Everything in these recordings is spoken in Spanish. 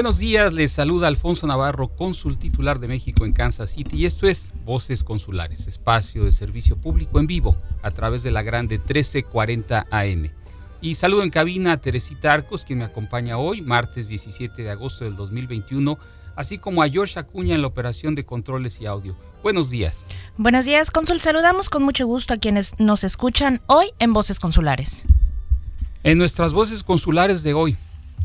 Buenos días, les saluda Alfonso Navarro, cónsul titular de México en Kansas City y esto es Voces Consulares, espacio de servicio público en vivo a través de la grande 1340 AM. Y saludo en cabina a Teresita Arcos, quien me acompaña hoy, martes 17 de agosto del 2021, así como a George Acuña en la operación de controles y audio. Buenos días. Buenos días, cónsul. Saludamos con mucho gusto a quienes nos escuchan hoy en Voces Consulares. En nuestras Voces Consulares de hoy,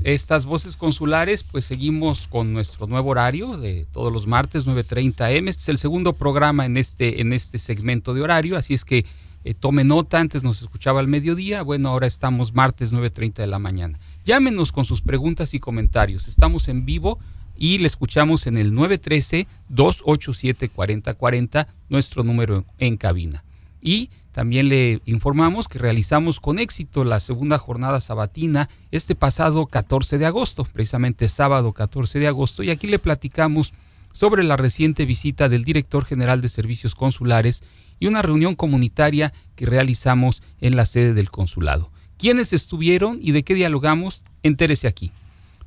estas voces consulares, pues seguimos con nuestro nuevo horario de todos los martes 9.30 M. Este es el segundo programa en este, en este segmento de horario, así es que eh, tome nota, antes nos escuchaba al mediodía, bueno, ahora estamos martes 9.30 de la mañana. Llámenos con sus preguntas y comentarios, estamos en vivo y le escuchamos en el 913-287-4040, nuestro número en cabina. Y también le informamos que realizamos con éxito la segunda jornada sabatina este pasado 14 de agosto, precisamente sábado 14 de agosto, y aquí le platicamos sobre la reciente visita del director general de servicios consulares y una reunión comunitaria que realizamos en la sede del consulado. ¿Quiénes estuvieron y de qué dialogamos? Entérese aquí.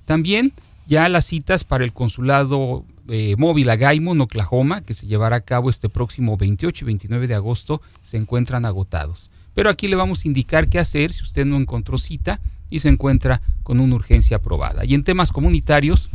También ya las citas para el consulado eh, móvil a Gaimon, Oklahoma, que se llevará a cabo este próximo 28 y 29 de agosto, se encuentran agotados. Pero aquí le vamos a indicar qué hacer si usted no encontró cita y se encuentra con una urgencia aprobada. Y en temas comunitarios,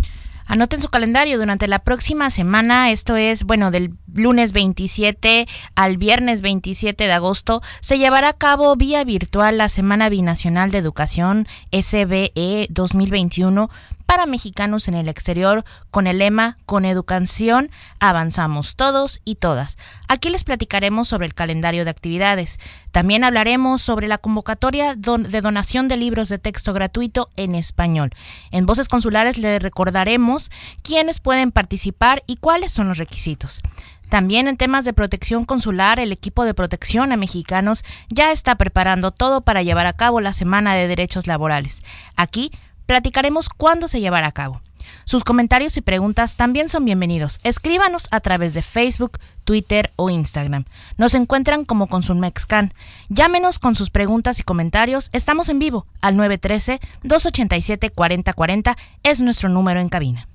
Anoten su calendario durante la próxima semana, esto es, bueno, del lunes 27 al viernes 27 de agosto, se llevará a cabo vía virtual la Semana Binacional de Educación SBE 2021 para mexicanos en el exterior con el lema Con educación avanzamos todos y todas. Aquí les platicaremos sobre el calendario de actividades. También hablaremos sobre la convocatoria de donación de libros de texto gratuito en español. En Voces Consulares les recordaremos quiénes pueden participar y cuáles son los requisitos. También en temas de protección consular, el equipo de protección a mexicanos ya está preparando todo para llevar a cabo la Semana de Derechos Laborales. Aquí platicaremos cuándo se llevará a cabo. Sus comentarios y preguntas también son bienvenidos. Escríbanos a través de Facebook, Twitter o Instagram. Nos encuentran como Consulmexcan. Llámenos con sus preguntas y comentarios. Estamos en vivo al 913-287-4040. Es nuestro número en cabina.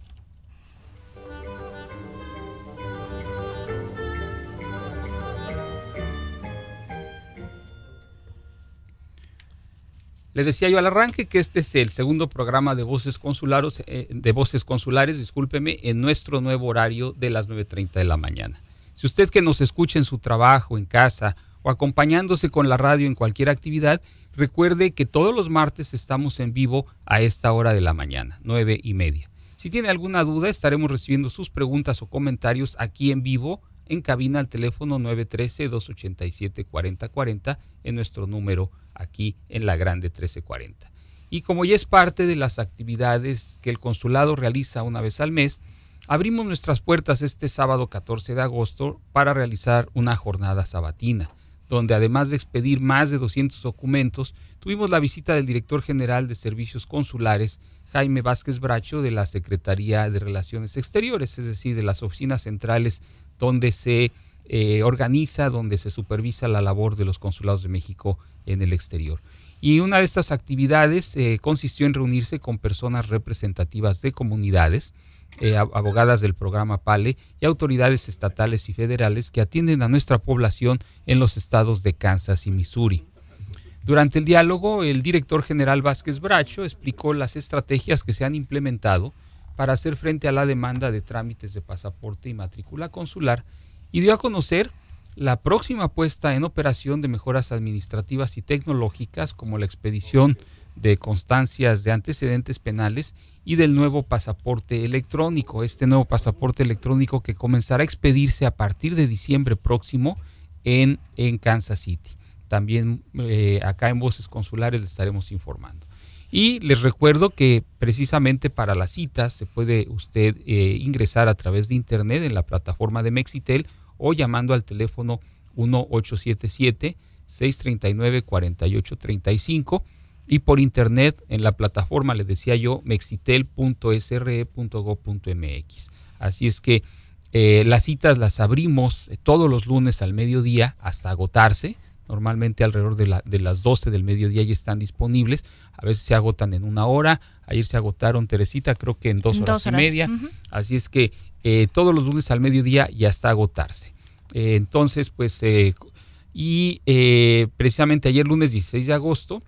Les decía yo al arranque que este es el segundo programa de Voces Consulares, eh, de Voces Consulares, discúlpeme, en nuestro nuevo horario de las 9.30 de la mañana. Si usted que nos escucha en su trabajo, en casa o acompañándose con la radio en cualquier actividad, recuerde que todos los martes estamos en vivo a esta hora de la mañana, nueve y media. Si tiene alguna duda, estaremos recibiendo sus preguntas o comentarios aquí en vivo en cabina al teléfono 913-287-4040 en nuestro número aquí en la Grande 1340. Y como ya es parte de las actividades que el consulado realiza una vez al mes, abrimos nuestras puertas este sábado 14 de agosto para realizar una jornada sabatina, donde además de expedir más de 200 documentos, tuvimos la visita del director general de Servicios Consulares, Jaime Vázquez Bracho, de la Secretaría de Relaciones Exteriores, es decir, de las oficinas centrales donde se eh, organiza, donde se supervisa la labor de los consulados de México en el exterior. Y una de estas actividades eh, consistió en reunirse con personas representativas de comunidades, eh, abogadas del programa PALE y autoridades estatales y federales que atienden a nuestra población en los estados de Kansas y Missouri. Durante el diálogo, el director general Vázquez Bracho explicó las estrategias que se han implementado para hacer frente a la demanda de trámites de pasaporte y matrícula consular y dio a conocer la próxima puesta en operación de mejoras administrativas y tecnológicas como la expedición de constancias de antecedentes penales y del nuevo pasaporte electrónico. Este nuevo pasaporte electrónico que comenzará a expedirse a partir de diciembre próximo en, en Kansas City. También eh, acá en Voces Consulares les estaremos informando. Y les recuerdo que precisamente para las citas se puede usted eh, ingresar a través de internet en la plataforma de Mexitel o llamando al teléfono 1877-639-4835 y por internet en la plataforma, les decía yo, mexitel.sre.go.mx. Así es que eh, las citas las abrimos eh, todos los lunes al mediodía hasta agotarse. normalmente alrededor de, la, de las 12 del mediodía ya están disponibles. A veces se agotan en una hora, ayer se agotaron, Teresita, creo que en dos, horas, y media. Así es que eh, todos los lunes al mediodía ya está a agotarse. Eh, entonces, pues, eh, y precisamente ayer lunes 16 de agosto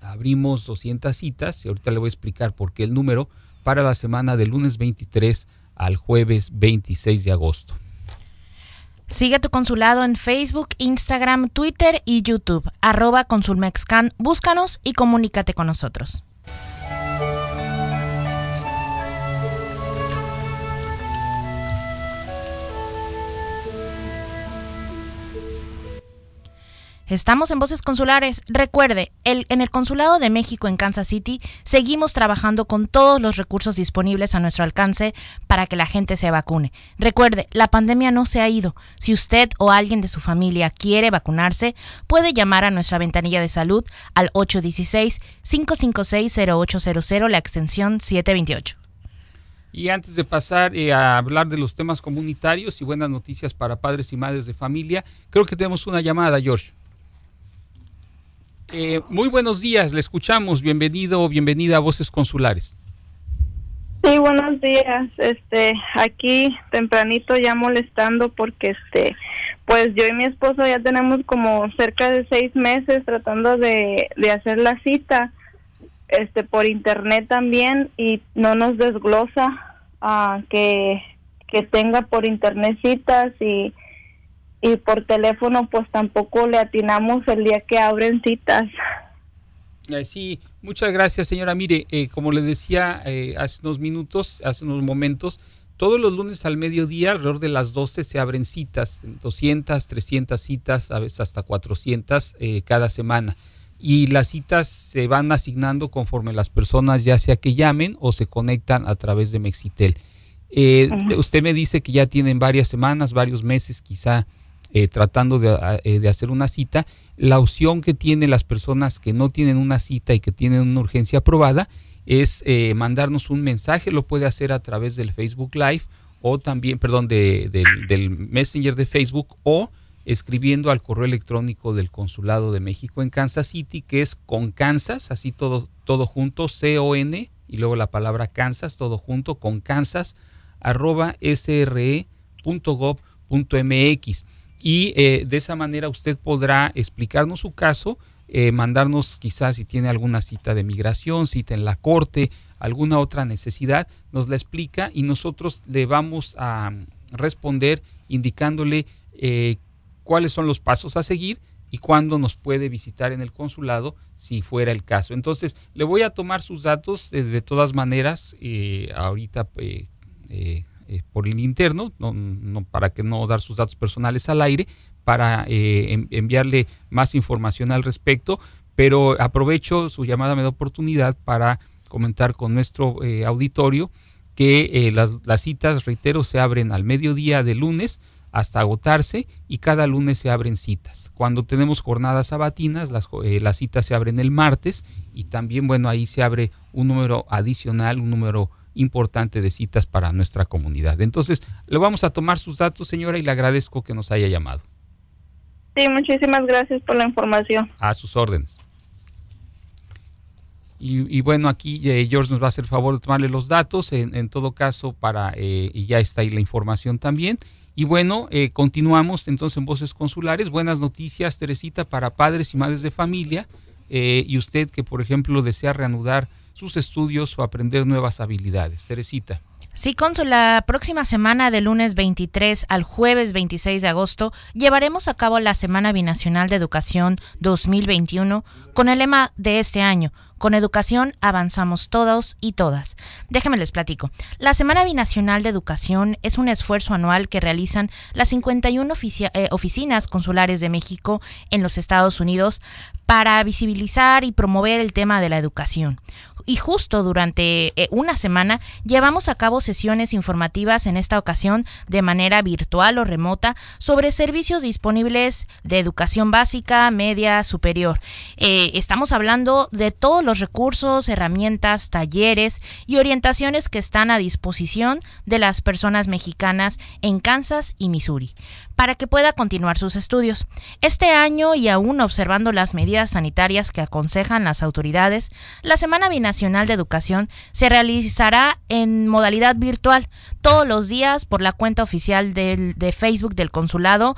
abrimos 200 citas y ahorita le voy a explicar por qué el número para la semana del lunes 23 al jueves 26 de agosto. Sigue tu consulado en Facebook, Instagram, Twitter y YouTube. Arroba Consulmexcan. Búscanos y comunícate con nosotros. Estamos en Voces Consulares. Recuerde, el, en el Consulado de México en Kansas City seguimos trabajando con todos los recursos disponibles a nuestro alcance para que la gente se vacune. Recuerde, la pandemia no se ha ido. Si usted o alguien de su familia quiere vacunarse, puede llamar a nuestra ventanilla de salud al 816-556-0800, la extensión 728. Y antes de pasar eh, a hablar de los temas comunitarios y buenas noticias para padres y madres de familia, creo que tenemos una llamada, George. Eh, muy buenos días, le escuchamos. Bienvenido o bienvenida a Voces Consulares. Sí, buenos días. Este, aquí tempranito ya molestando porque este, pues yo y mi esposo ya tenemos como cerca de seis meses tratando de, de hacer la cita, este, por internet también y no nos desglosa uh, que que tenga por internet citas y y por teléfono pues tampoco le atinamos el día que abren citas. Eh, sí, muchas gracias señora. Mire, eh, como le decía eh, hace unos minutos, hace unos momentos, todos los lunes al mediodía, alrededor de las 12, se abren citas, 200, 300 citas, a veces hasta 400 cada semana. Y las citas se van asignando conforme las personas ya sea que llamen o se conectan a través de Mexitel. usted me dice que ya tienen varias semanas, varios meses quizá eh, tratando eh, de, hacer una cita, la opción que tienen las personas que no tienen una cita y que tienen una urgencia aprobada es eh, mandarnos un mensaje, lo puede hacer a través del Facebook Live o también, perdón, de, del Messenger de Facebook o escribiendo al correo electrónico del Consulado de México en Kansas City, que es con Kansas, así todo, todo junto, C-O-N, y luego la palabra Kansas, todo junto, con Kansas, arroba sre.gov.mx y eh, de esa manera usted podrá explicarnos su caso, eh, mandarnos quizás si tiene alguna cita de migración, cita en la corte, alguna otra necesidad, nos la explica y nosotros le vamos a responder indicándole eh, cuáles son los pasos a seguir y cuándo nos puede visitar en el consulado si fuera el caso. Entonces, le voy a tomar sus datos de todas maneras, ahorita eh, por el interno, no, para que no dar sus datos personales al aire, para eh, enviarle más información al respecto, pero aprovecho su llamada, me da oportunidad para comentar con nuestro eh, auditorio que las, las, citas, reitero, se abren al mediodía de lunes hasta agotarse y cada lunes se abren citas. Cuando tenemos jornadas sabatinas, las, las citas se abren el martes y también, bueno, ahí se abre un número adicional, un número importante de citas para nuestra comunidad. Entonces, le vamos a tomar sus datos, señora, y le agradezco que nos haya llamado. Sí, muchísimas gracias por la información. A sus órdenes. Y, bueno, aquí eh, George nos va a hacer favor de tomarle los datos, en, todo caso, para, eh, y ya está ahí la información también. Y bueno, eh, continuamos entonces en Voces Consulares. Buenas noticias, Teresita, para padres y madres de familia. y usted que, por ejemplo, desea reanudar sus estudios o aprender nuevas habilidades. Teresita. Sí, Consul, la próxima semana del lunes 23 al jueves 26 de agosto llevaremos a cabo la Semana Binacional de Educación 2021 con el lema de este año, con educación avanzamos todos y todas. Déjenme les platico. La Semana Binacional de Educación es un esfuerzo anual que realizan las 51 eh, oficinas consulares de México en los Estados Unidos para visibilizar y promover el tema de la educación y justo durante eh, una semana llevamos a cabo sesiones informativas en esta ocasión de manera virtual o remota sobre servicios disponibles de educación básica, media, superior. Eh, estamos hablando de todos los recursos, herramientas, talleres y orientaciones que están a disposición de las personas mexicanas en Kansas y Missouri para que pueda continuar sus estudios. Este año y aún observando las medidas sanitarias que aconsejan las autoridades, la Semana Binacional de Educación se realizará en modalidad virtual todos los días por la cuenta oficial de Facebook del consulado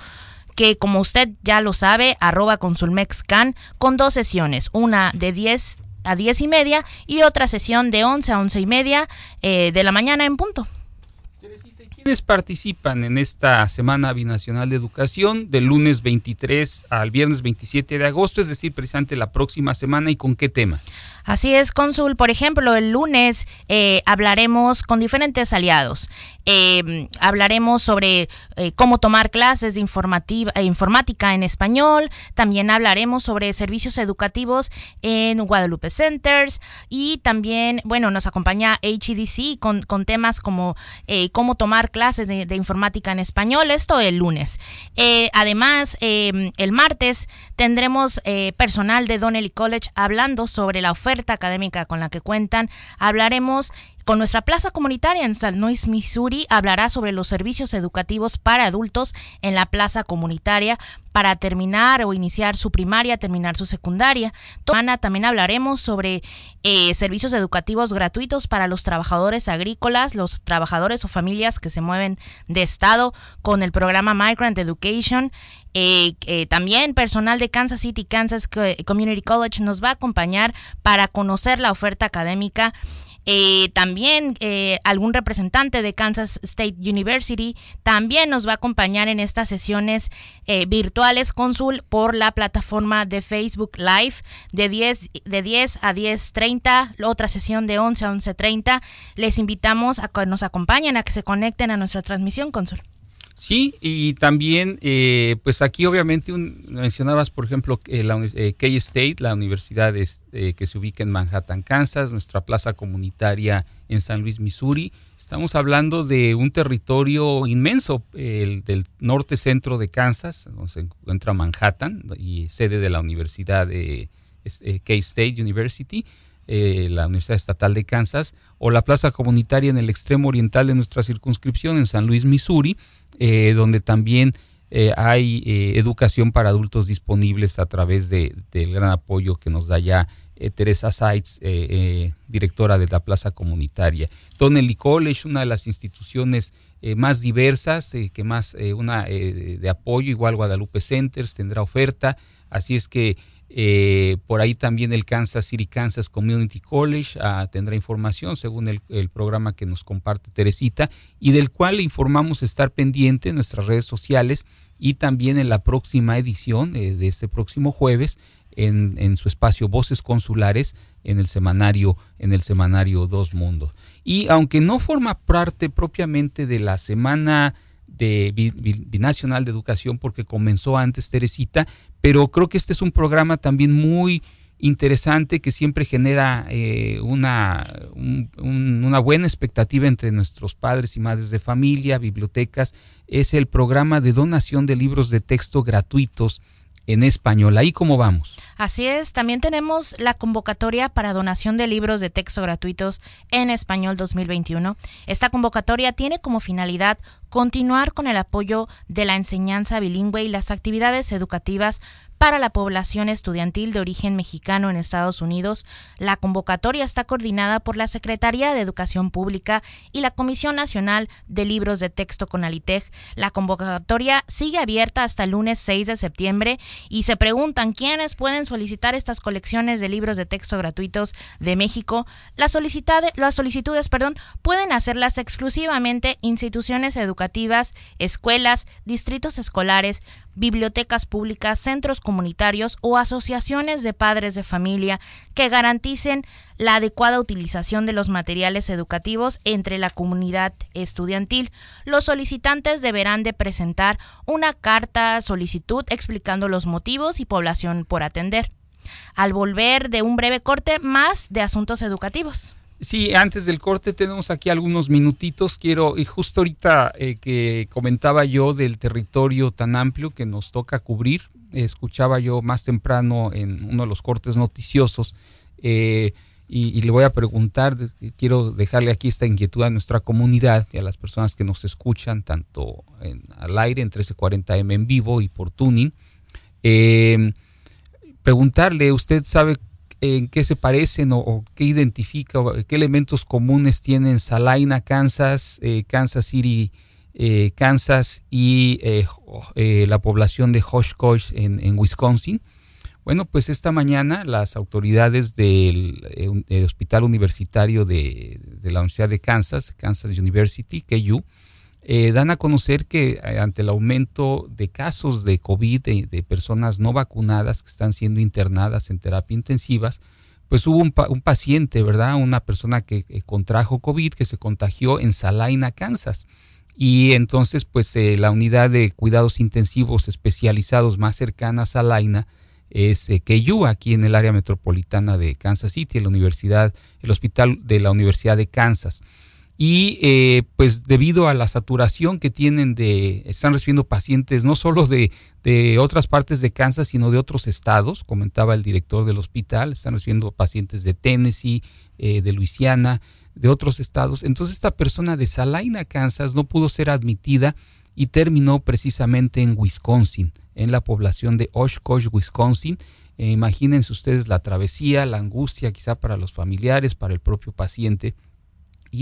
que como usted ya lo sabe, arroba consulmexcan, con dos sesiones, una de 10 a 10 y media y otra sesión de 11 a 11 y media eh, de la mañana en punto. ¿Quiénes participan en esta Semana Binacional de Educación del lunes 23 al viernes 27 de agosto, es decir, precisamente la próxima semana y con qué temas? Así es, cónsul. Por ejemplo, el lunes eh, hablaremos con diferentes aliados. Eh, hablaremos sobre eh, cómo tomar clases de informativa, informática en español. También hablaremos sobre servicios educativos en Guadalupe Centers. Y también, bueno, nos acompaña HEDC con, con temas como cómo tomar clases de, de, informática en español. Esto el lunes. además, el martes tendremos personal de Donnelly College hablando sobre la oferta académica con la que cuentan. Hablaremos con nuestra plaza comunitaria en San Luis, Missouri, hablará sobre los servicios educativos para adultos en la plaza comunitaria para terminar o iniciar su primaria, terminar su secundaria. Ana también hablaremos sobre eh, servicios educativos gratuitos para los trabajadores agrícolas, los trabajadores o familias que se mueven de estado con el programa Migrant Education. Eh, eh, también personal de Kansas City, Kansas Community College nos va a acompañar para conocer la oferta académica eh, también eh, algún representante de Kansas State University también nos va a acompañar en estas sesiones eh, virtuales Consul por la plataforma de Facebook Live de 10, de 10 a 10.30, otra sesión de 11 a 11.30. Les invitamos a que nos acompañen, a que se conecten a nuestra transmisión Consul. Sí, y también, eh, pues aquí obviamente mencionabas, por ejemplo, la eh, K-State, la universidad eh, que se ubica en Manhattan, Kansas, nuestra plaza comunitaria en San Luis, Missouri. Estamos hablando de un territorio inmenso, el del norte centro de Kansas, donde se encuentra Manhattan y sede de la universidad de K-State University. La Universidad Estatal de Kansas, o la plaza comunitaria en el extremo oriental de nuestra circunscripción en San Luis, Missouri, eh, donde también eh, hay eh, educación para adultos disponibles a través de, del gran apoyo que nos da ya Teresa Seitz, directora de la Plaza Comunitaria. Donnelly College, una de las instituciones más diversas, que más una de apoyo, igual Guadalupe Centers tendrá oferta, así es que eh, por ahí también el Kansas City, Kansas Community College ah, tendrá información según el, programa que nos comparte Teresita y del cual informamos estar pendiente en nuestras redes sociales y también en la próxima edición eh, de este próximo jueves en, en, su espacio Voces Consulares en el semanario en el semanario Dos Mundos. Y aunque no forma parte propiamente de la semana de Binacional de Educación porque comenzó antes Teresita, pero creo que este es un programa también muy interesante que siempre genera eh, una, una buena expectativa entre nuestros padres y madres de familia, bibliotecas, es el programa de donación de libros de texto gratuitos en español. ¿Ahí cómo vamos? Así es, también tenemos la convocatoria para donación de libros de texto gratuitos en español 2021. Esta convocatoria tiene como finalidad continuar con el apoyo de la enseñanza bilingüe y las actividades educativas para la población estudiantil de origen mexicano en Estados Unidos. La convocatoria está coordinada por la Secretaría de Educación Pública y la Comisión Nacional de Libros de Texto con Aliteg. La convocatoria sigue abierta hasta el lunes 6 de septiembre y se preguntan quiénes pueden solicitar estas colecciones de libros de texto gratuitos de México. Las, las solicitudes perdón, pueden hacerlas exclusivamente instituciones educativas, escuelas, distritos escolares, bibliotecas públicas, centros comunitarios o asociaciones de padres de familia que garanticen la adecuada utilización de los materiales educativos entre la comunidad estudiantil. Los solicitantes deberán de presentar una carta solicitud explicando los motivos y población por atender. Al volver de un breve corte, más de asuntos educativos. Sí, antes del corte tenemos aquí algunos minutitos. Quiero, y justo ahorita eh, que comentaba yo del territorio tan amplio que nos toca cubrir, escuchaba yo más temprano en uno de los cortes noticiosos Eh, y, le voy a preguntar, quiero dejarle aquí esta inquietud a nuestra comunidad y a las personas que nos escuchan, tanto en, al aire en 1340M en vivo y por tuning. Eh, preguntarle, ¿usted sabe en qué se parecen o, qué identifica, qué elementos comunes tienen Salina, Kansas, eh, Kansas City, eh, Kansas y la población de Oshkosh en, Wisconsin? Bueno, pues esta mañana las autoridades del, eh, Hospital Universitario de, la Universidad de Kansas, Kansas University, KU, eh, dan a conocer que eh, ante el aumento de casos de COVID de, personas no vacunadas que están siendo internadas en terapia intensivas, pues hubo un, paciente, ¿verdad? Una persona que, contrajo COVID, que se contagió en Salina, Kansas. Y entonces, pues la unidad de cuidados intensivos especializados más cercana a Salina, es eh, KU, aquí en el área metropolitana de Kansas City, la universidad, el hospital de la Universidad de Kansas. Y eh, pues debido a la saturación que tienen de, están recibiendo pacientes no solo de, de, otras partes de Kansas, sino de otros estados, comentaba el director del hospital, están recibiendo pacientes de Tennessee, eh, de Luisiana, de otros estados. Entonces esta persona de Salina, Kansas, no pudo ser admitida y terminó precisamente en Wisconsin en la población de Oshkosh, Wisconsin. Eh, imagínense ustedes la travesía, la angustia quizá para los familiares, para el propio paciente.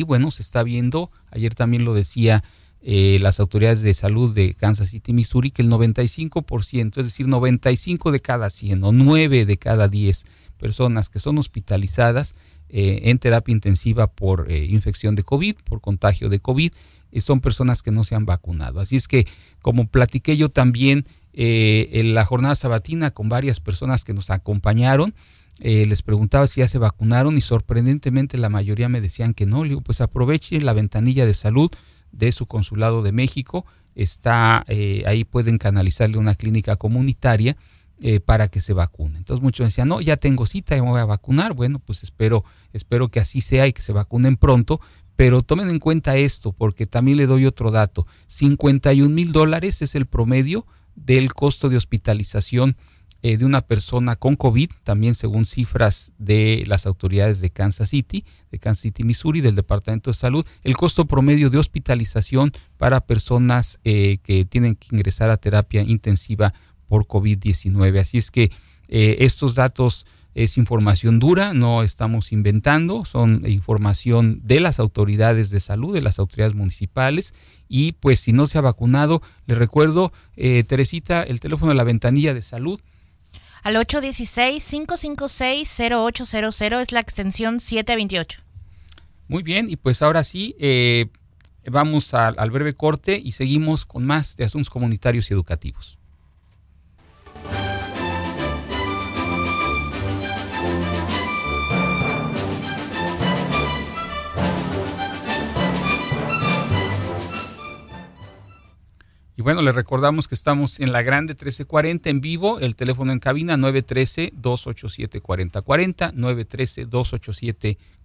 Y bueno, se está viendo, ayer también lo decía eh, las autoridades de salud de Kansas City, Missouri, que el 95%, es decir, 95 de cada 100 o 9 de cada 10 personas que son hospitalizadas eh, en terapia intensiva por infección de COVID, por contagio de COVID, son personas que no se han vacunado. Así es que, como platiqué yo también eh, en la jornada sabatina con varias personas que nos acompañaron. Eh, les preguntaba si ya se vacunaron y sorprendentemente la mayoría me decían que no. Le digo, pues aproveche la ventanilla de salud de su consulado de México. Está eh, ahí pueden canalizarle una clínica comunitaria para que se vacune. Entonces muchos decían, no, ya tengo cita, ya me voy a vacunar. Bueno, pues espero, espero que así sea y que se vacunen pronto. Pero tomen en cuenta esto, porque también le doy otro dato. 51 mil dólares es el promedio del costo de hospitalización eh, de una persona con COVID, también según cifras de las autoridades de Kansas City, de Kansas City, Missouri, del Departamento de Salud, el costo promedio de hospitalización para personas eh, que tienen que ingresar a terapia intensiva por COVID-19. Así es que eh, estos datos es información dura, no estamos inventando, son información de las autoridades de salud, de las autoridades municipales y pues si no se ha vacunado, le recuerdo, eh, Teresita, el teléfono de la ventanilla de salud. Al 816-556-0800 es la extensión 728. Muy bien, y pues ahora sí, eh, vamos al breve corte y seguimos con más de asuntos comunitarios y educativos. Bueno, le recordamos que estamos en la Grande 1340 en vivo, el teléfono en cabina 913-287-4040,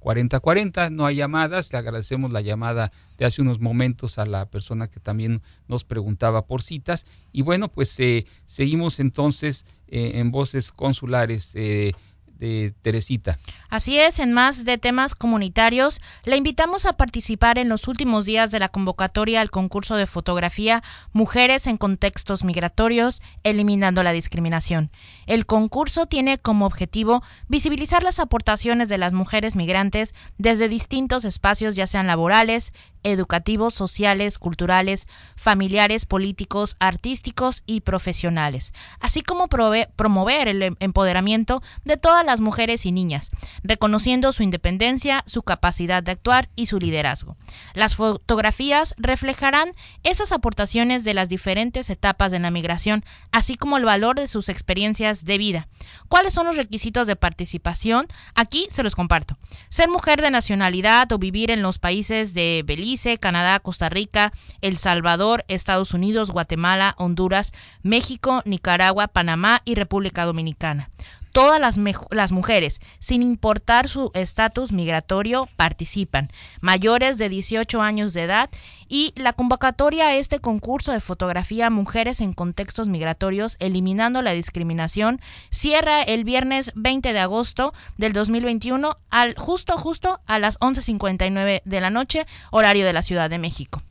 913-287-4040. No hay llamadas, le agradecemos la llamada de hace unos momentos a la persona que también nos preguntaba por citas. Y bueno, pues eh, seguimos entonces eh, en Voces Consulares. Eh, de Teresita. Así es, en más de temas comunitarios, le invitamos a participar en los últimos días de la convocatoria al concurso de fotografía Mujeres en contextos migratorios, eliminando la discriminación. El concurso tiene como objetivo visibilizar las aportaciones de las mujeres migrantes desde distintos espacios, ya sean laborales, educativos, sociales, culturales, familiares, políticos, artísticos y profesionales, así como promover el empoderamiento de todas las mujeres y niñas, reconociendo su independencia, su capacidad de actuar y su liderazgo. Las fotografías reflejarán esas aportaciones de las diferentes etapas de la migración, así como el valor de sus experiencias de vida. ¿Cuáles son los requisitos de participación? Aquí se los comparto. Ser mujer de nacionalidad o vivir en los países de Belice, Canadá, Costa Rica, El Salvador, Estados Unidos, Guatemala, Honduras, México, Nicaragua, Panamá y República Dominicana Todas las, las mujeres, sin importar su estatus migratorio, participan, mayores de 18 años de edad, y la convocatoria a este concurso de fotografía Mujeres en Contextos Migratorios, Eliminando la Discriminación, cierra el viernes 20 de agosto del 2021 al justo justo a las 11.59 de la noche, horario de la Ciudad de México.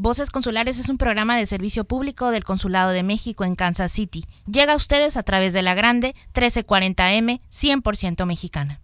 Voces Consulares es un programa de servicio público del Consulado de México en Kansas City. Llega a ustedes a través de la grande 1340M 100% mexicana.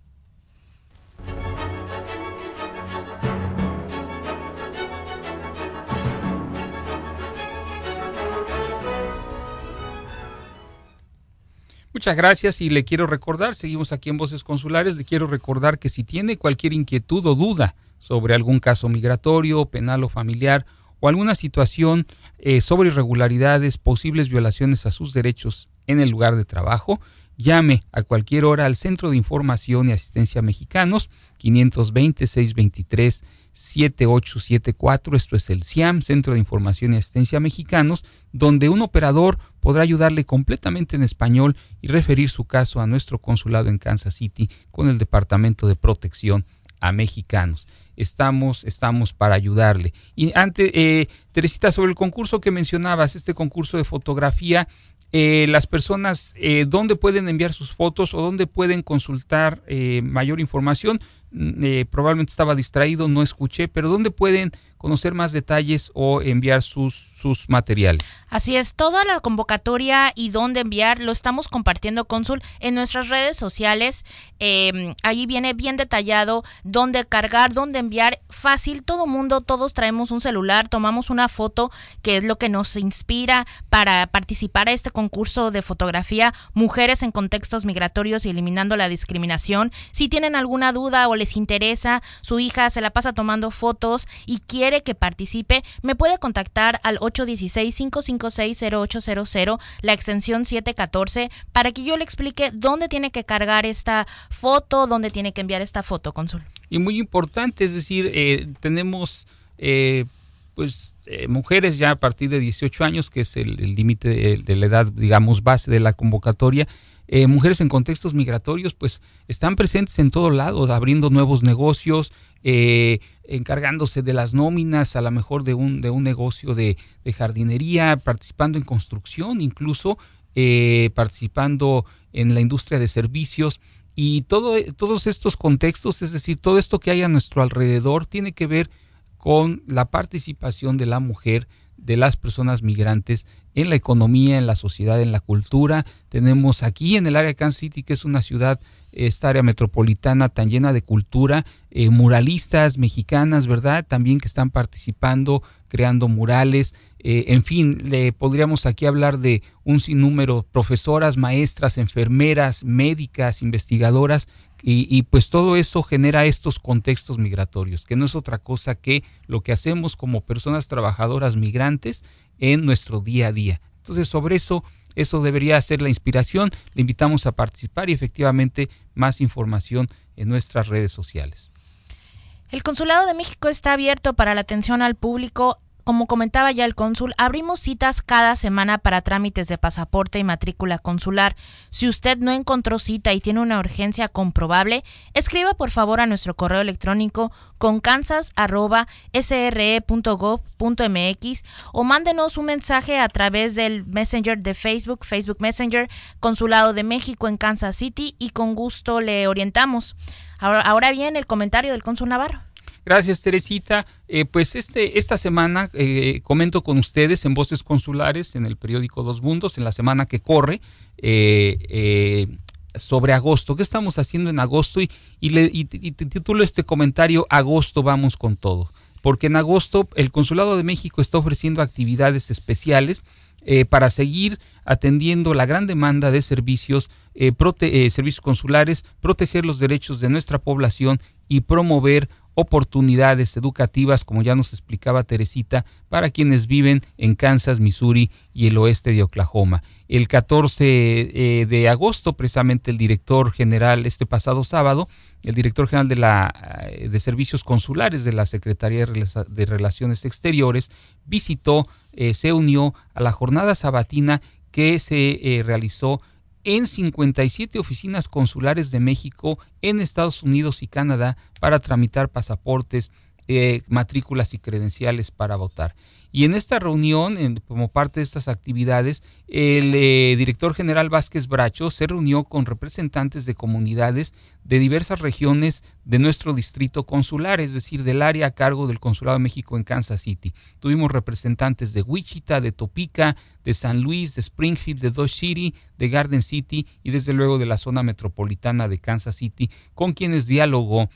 Muchas gracias y le quiero recordar, seguimos aquí en Voces Consulares, le quiero recordar que si tiene cualquier inquietud o duda sobre algún caso migratorio, penal o familiar, o alguna situación eh, sobre irregularidades, posibles violaciones a sus derechos en el lugar de trabajo, llame a cualquier hora al Centro de Información y Asistencia Mexicanos 520-623-7874. Esto es el CIAM, Centro de Información y Asistencia Mexicanos, donde un operador podrá ayudarle completamente en español y referir su caso a nuestro consulado en Kansas City con el Departamento de Protección a Mexicanos estamos, estamos para ayudarle. Y antes, eh, Teresita, sobre el concurso que mencionabas, este concurso de fotografía, eh, las personas, eh, ¿dónde pueden enviar sus fotos o dónde pueden consultar eh, mayor información? Mm, probablemente estaba distraído, no escuché, pero ¿dónde pueden conocer más detalles o enviar sus, materiales. Así es, toda la convocatoria y dónde enviar lo estamos compartiendo, Cónsul, en nuestras redes sociales. Eh, ahí viene bien detallado dónde cargar, dónde enviar. Fácil, todo mundo, todos traemos un celular, tomamos una foto, que es lo que nos inspira para participar a este concurso de fotografía Mujeres en Contextos Migratorios y Eliminando la Discriminación. Si tienen alguna duda o les interesa, su hija se la pasa tomando fotos y quiere que participe, me puede contactar al 816-556-0800, la extensión 714, para que yo le explique dónde tiene que cargar esta foto, dónde tiene que enviar esta foto, Consul. Y muy importante, es decir, eh, tenemos... Eh, pues eh, mujeres ya a partir de 18 años, que es el límite de, la edad, digamos, base de la convocatoria, eh, mujeres en contextos migratorios, pues están presentes en todo lado, abriendo nuevos negocios, eh, encargándose de las nóminas, a lo mejor de un, de un negocio de, jardinería, participando en construcción, incluso eh, participando en la industria de servicios. Y todo, todos estos contextos, es decir, todo esto que hay a nuestro alrededor, tiene que ver con la participación de la mujer de las personas migrantes en la economía, en la sociedad, en la cultura. Tenemos aquí en el área de Kansas City, que es una ciudad, esta área metropolitana tan llena de cultura, eh, muralistas mexicanas, ¿verdad? También que están participando, creando murales. Eh, en fin, le podríamos aquí hablar de un sinnúmero, profesoras, maestras, enfermeras, médicas, investigadoras, y, pues todo eso genera estos contextos migratorios, que no es otra cosa que lo que hacemos como personas trabajadoras migrantes en nuestro día a día. Entonces, sobre eso, eso debería ser la inspiración. Le invitamos a participar y efectivamente más información en nuestras redes sociales. El Consulado de México está abierto para la atención al público como comentaba ya el cónsul, abrimos citas cada semana para trámites de pasaporte y matrícula consular. Si usted no encontró cita y tiene una urgencia comprobable, escriba por favor a nuestro correo electrónico con kansas.sre.gov.mx o mándenos un mensaje a través del Messenger de Facebook, Facebook Messenger, Consulado de México en Kansas City y con gusto le orientamos. Ahora bien, el comentario del cónsul Navarro. Gracias, Teresita. Eh, pues este, esta semana eh, comento con ustedes en Voces Consulares, en el periódico Dos Mundos, en la semana que corre, eh, sobre agosto. ¿Qué estamos haciendo en agosto? Y, y, le, y, titulo este comentario, Agosto vamos con todo. Porque en agosto el Consulado de México está ofreciendo actividades especiales para seguir atendiendo la gran demanda de servicios, servicios consulares, proteger los derechos de nuestra población y promover oportunidades educativas, como ya nos explicaba Teresita, para quienes viven en Kansas, Missouri y el oeste de Oklahoma. El 14 eh, de agosto, precisamente el director general, este pasado sábado, el director general de, la, eh, de Servicios Consulares de la Secretaría de Relaciones Exteriores visitó, eh, se unió a la jornada sabatina que se realizó en 57 oficinas consulares de México en Estados Unidos y Canadá para tramitar pasaportes, eh, matrículas y credenciales para votar. Y en esta reunión, como parte de estas actividades, el eh, director general Vázquez Bracho se reunió con representantes de comunidades de diversas regiones de nuestro distrito consular, es decir, del área a cargo del Consulado de México en Kansas City. Tuvimos representantes de Wichita, de Topeka, de San Luis, de Springfield, de Dodge City, de Garden City y desde luego de la zona metropolitana de Kansas City, con quienes dialogó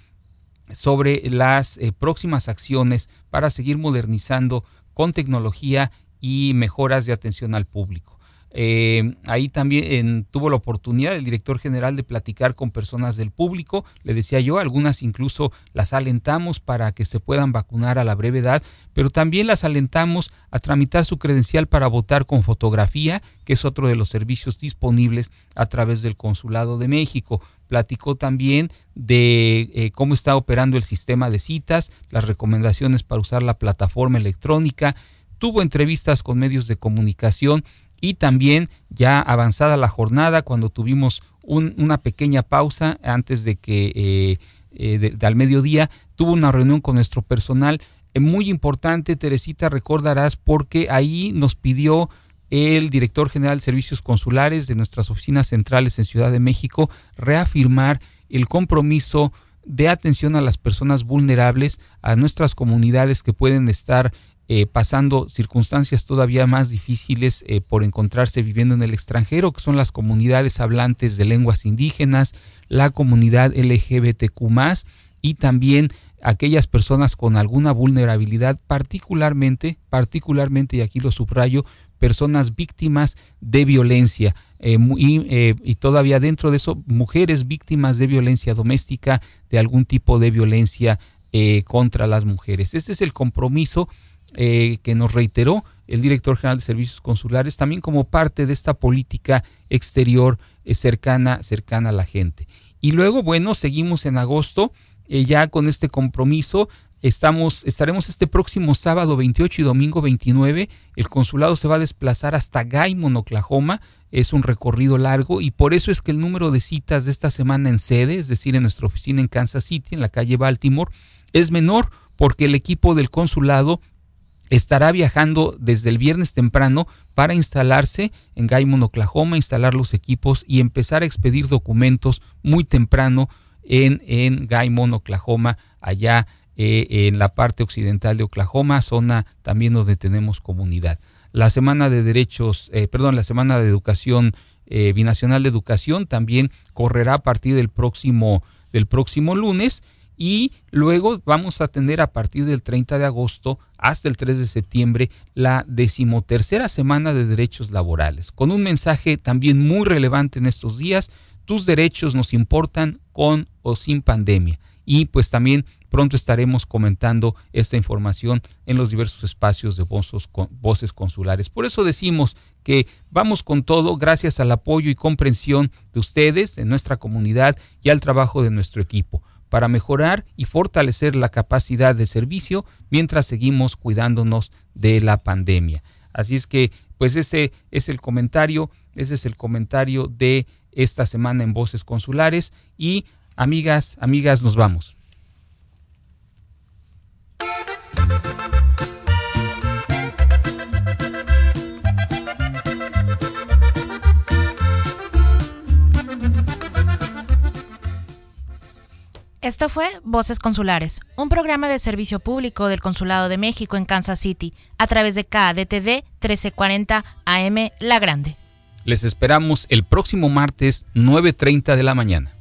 sobre las eh, próximas acciones para seguir modernizando con tecnología y mejoras de atención al público. Eh, ahí también tuvo la oportunidad el director general de platicar con personas del público, le decía yo, algunas incluso las alentamos para que se puedan vacunar a la brevedad, pero también las alentamos a tramitar su credencial para votar con fotografía, que es otro de los servicios disponibles a través del Consulado de México platicó también de eh, cómo está operando el sistema de citas, las recomendaciones para usar la plataforma electrónica, tuvo entrevistas con medios de comunicación y también ya avanzada la jornada cuando tuvimos una pequeña pausa antes de que eh, eh, al mediodía tuvo una reunión con nuestro personal muy importante Teresita recordarás porque ahí nos pidió el director general de servicios consulares de nuestras oficinas centrales en Ciudad de México reafirmar el compromiso de atención a las personas vulnerables, a nuestras comunidades que pueden estar eh, pasando circunstancias todavía más difíciles eh, por encontrarse viviendo en el extranjero, que son las comunidades hablantes de lenguas indígenas, la comunidad LGBTQ y también aquellas personas con alguna vulnerabilidad, particularmente, particularmente, y aquí lo subrayo, personas víctimas de violencia eh, eh, y, todavía dentro de eso mujeres víctimas de violencia doméstica, de algún tipo de violencia eh, contra las mujeres. Este es el compromiso que nos reiteró el director general de servicios consulares, también como parte de esta política exterior cercana, cercana a la gente. Y luego, bueno, seguimos en agosto ya con este compromiso Estamos, estaremos este próximo sábado 28 y domingo 29. El consulado se va a desplazar hasta Gaimon, Oklahoma. Es un recorrido largo y por eso es que el número de citas de esta semana en sede, es decir, en nuestra oficina en Kansas City, en la calle Baltimore, es menor porque el equipo del consulado estará viajando desde el viernes temprano para instalarse en Gaimon, Oklahoma, instalar los equipos y empezar a expedir documentos muy temprano en, en Gaimon, Oklahoma, allá eh, en la parte occidental de Oklahoma, zona también donde tenemos comunidad. La semana de derechos, eh, perdón, la semana de educación eh, binacional de educación también correrá a partir del próximo, del próximo lunes y luego vamos a tener a partir del 30 de agosto hasta el 3 de septiembre la decimotercera semana de derechos laborales, con un mensaje también muy relevante en estos días, tus derechos nos importan con o sin pandemia y pues también pronto estaremos comentando esta información en los diversos espacios de voces consulares. Por eso decimos que vamos con todo gracias al apoyo y comprensión de ustedes, de nuestra comunidad y al trabajo de nuestro equipo para mejorar y fortalecer la capacidad de servicio mientras seguimos cuidándonos de la pandemia. Así es que, pues ese es el comentario, ese es el comentario de esta semana en Voces Consulares y Amigas, amigas, nos vamos. Esto fue Voces Consulares, un programa de servicio público del Consulado de México en Kansas City, a través de KDTV 1340 AM La Grande. Les esperamos el próximo martes 9.30 de la mañana.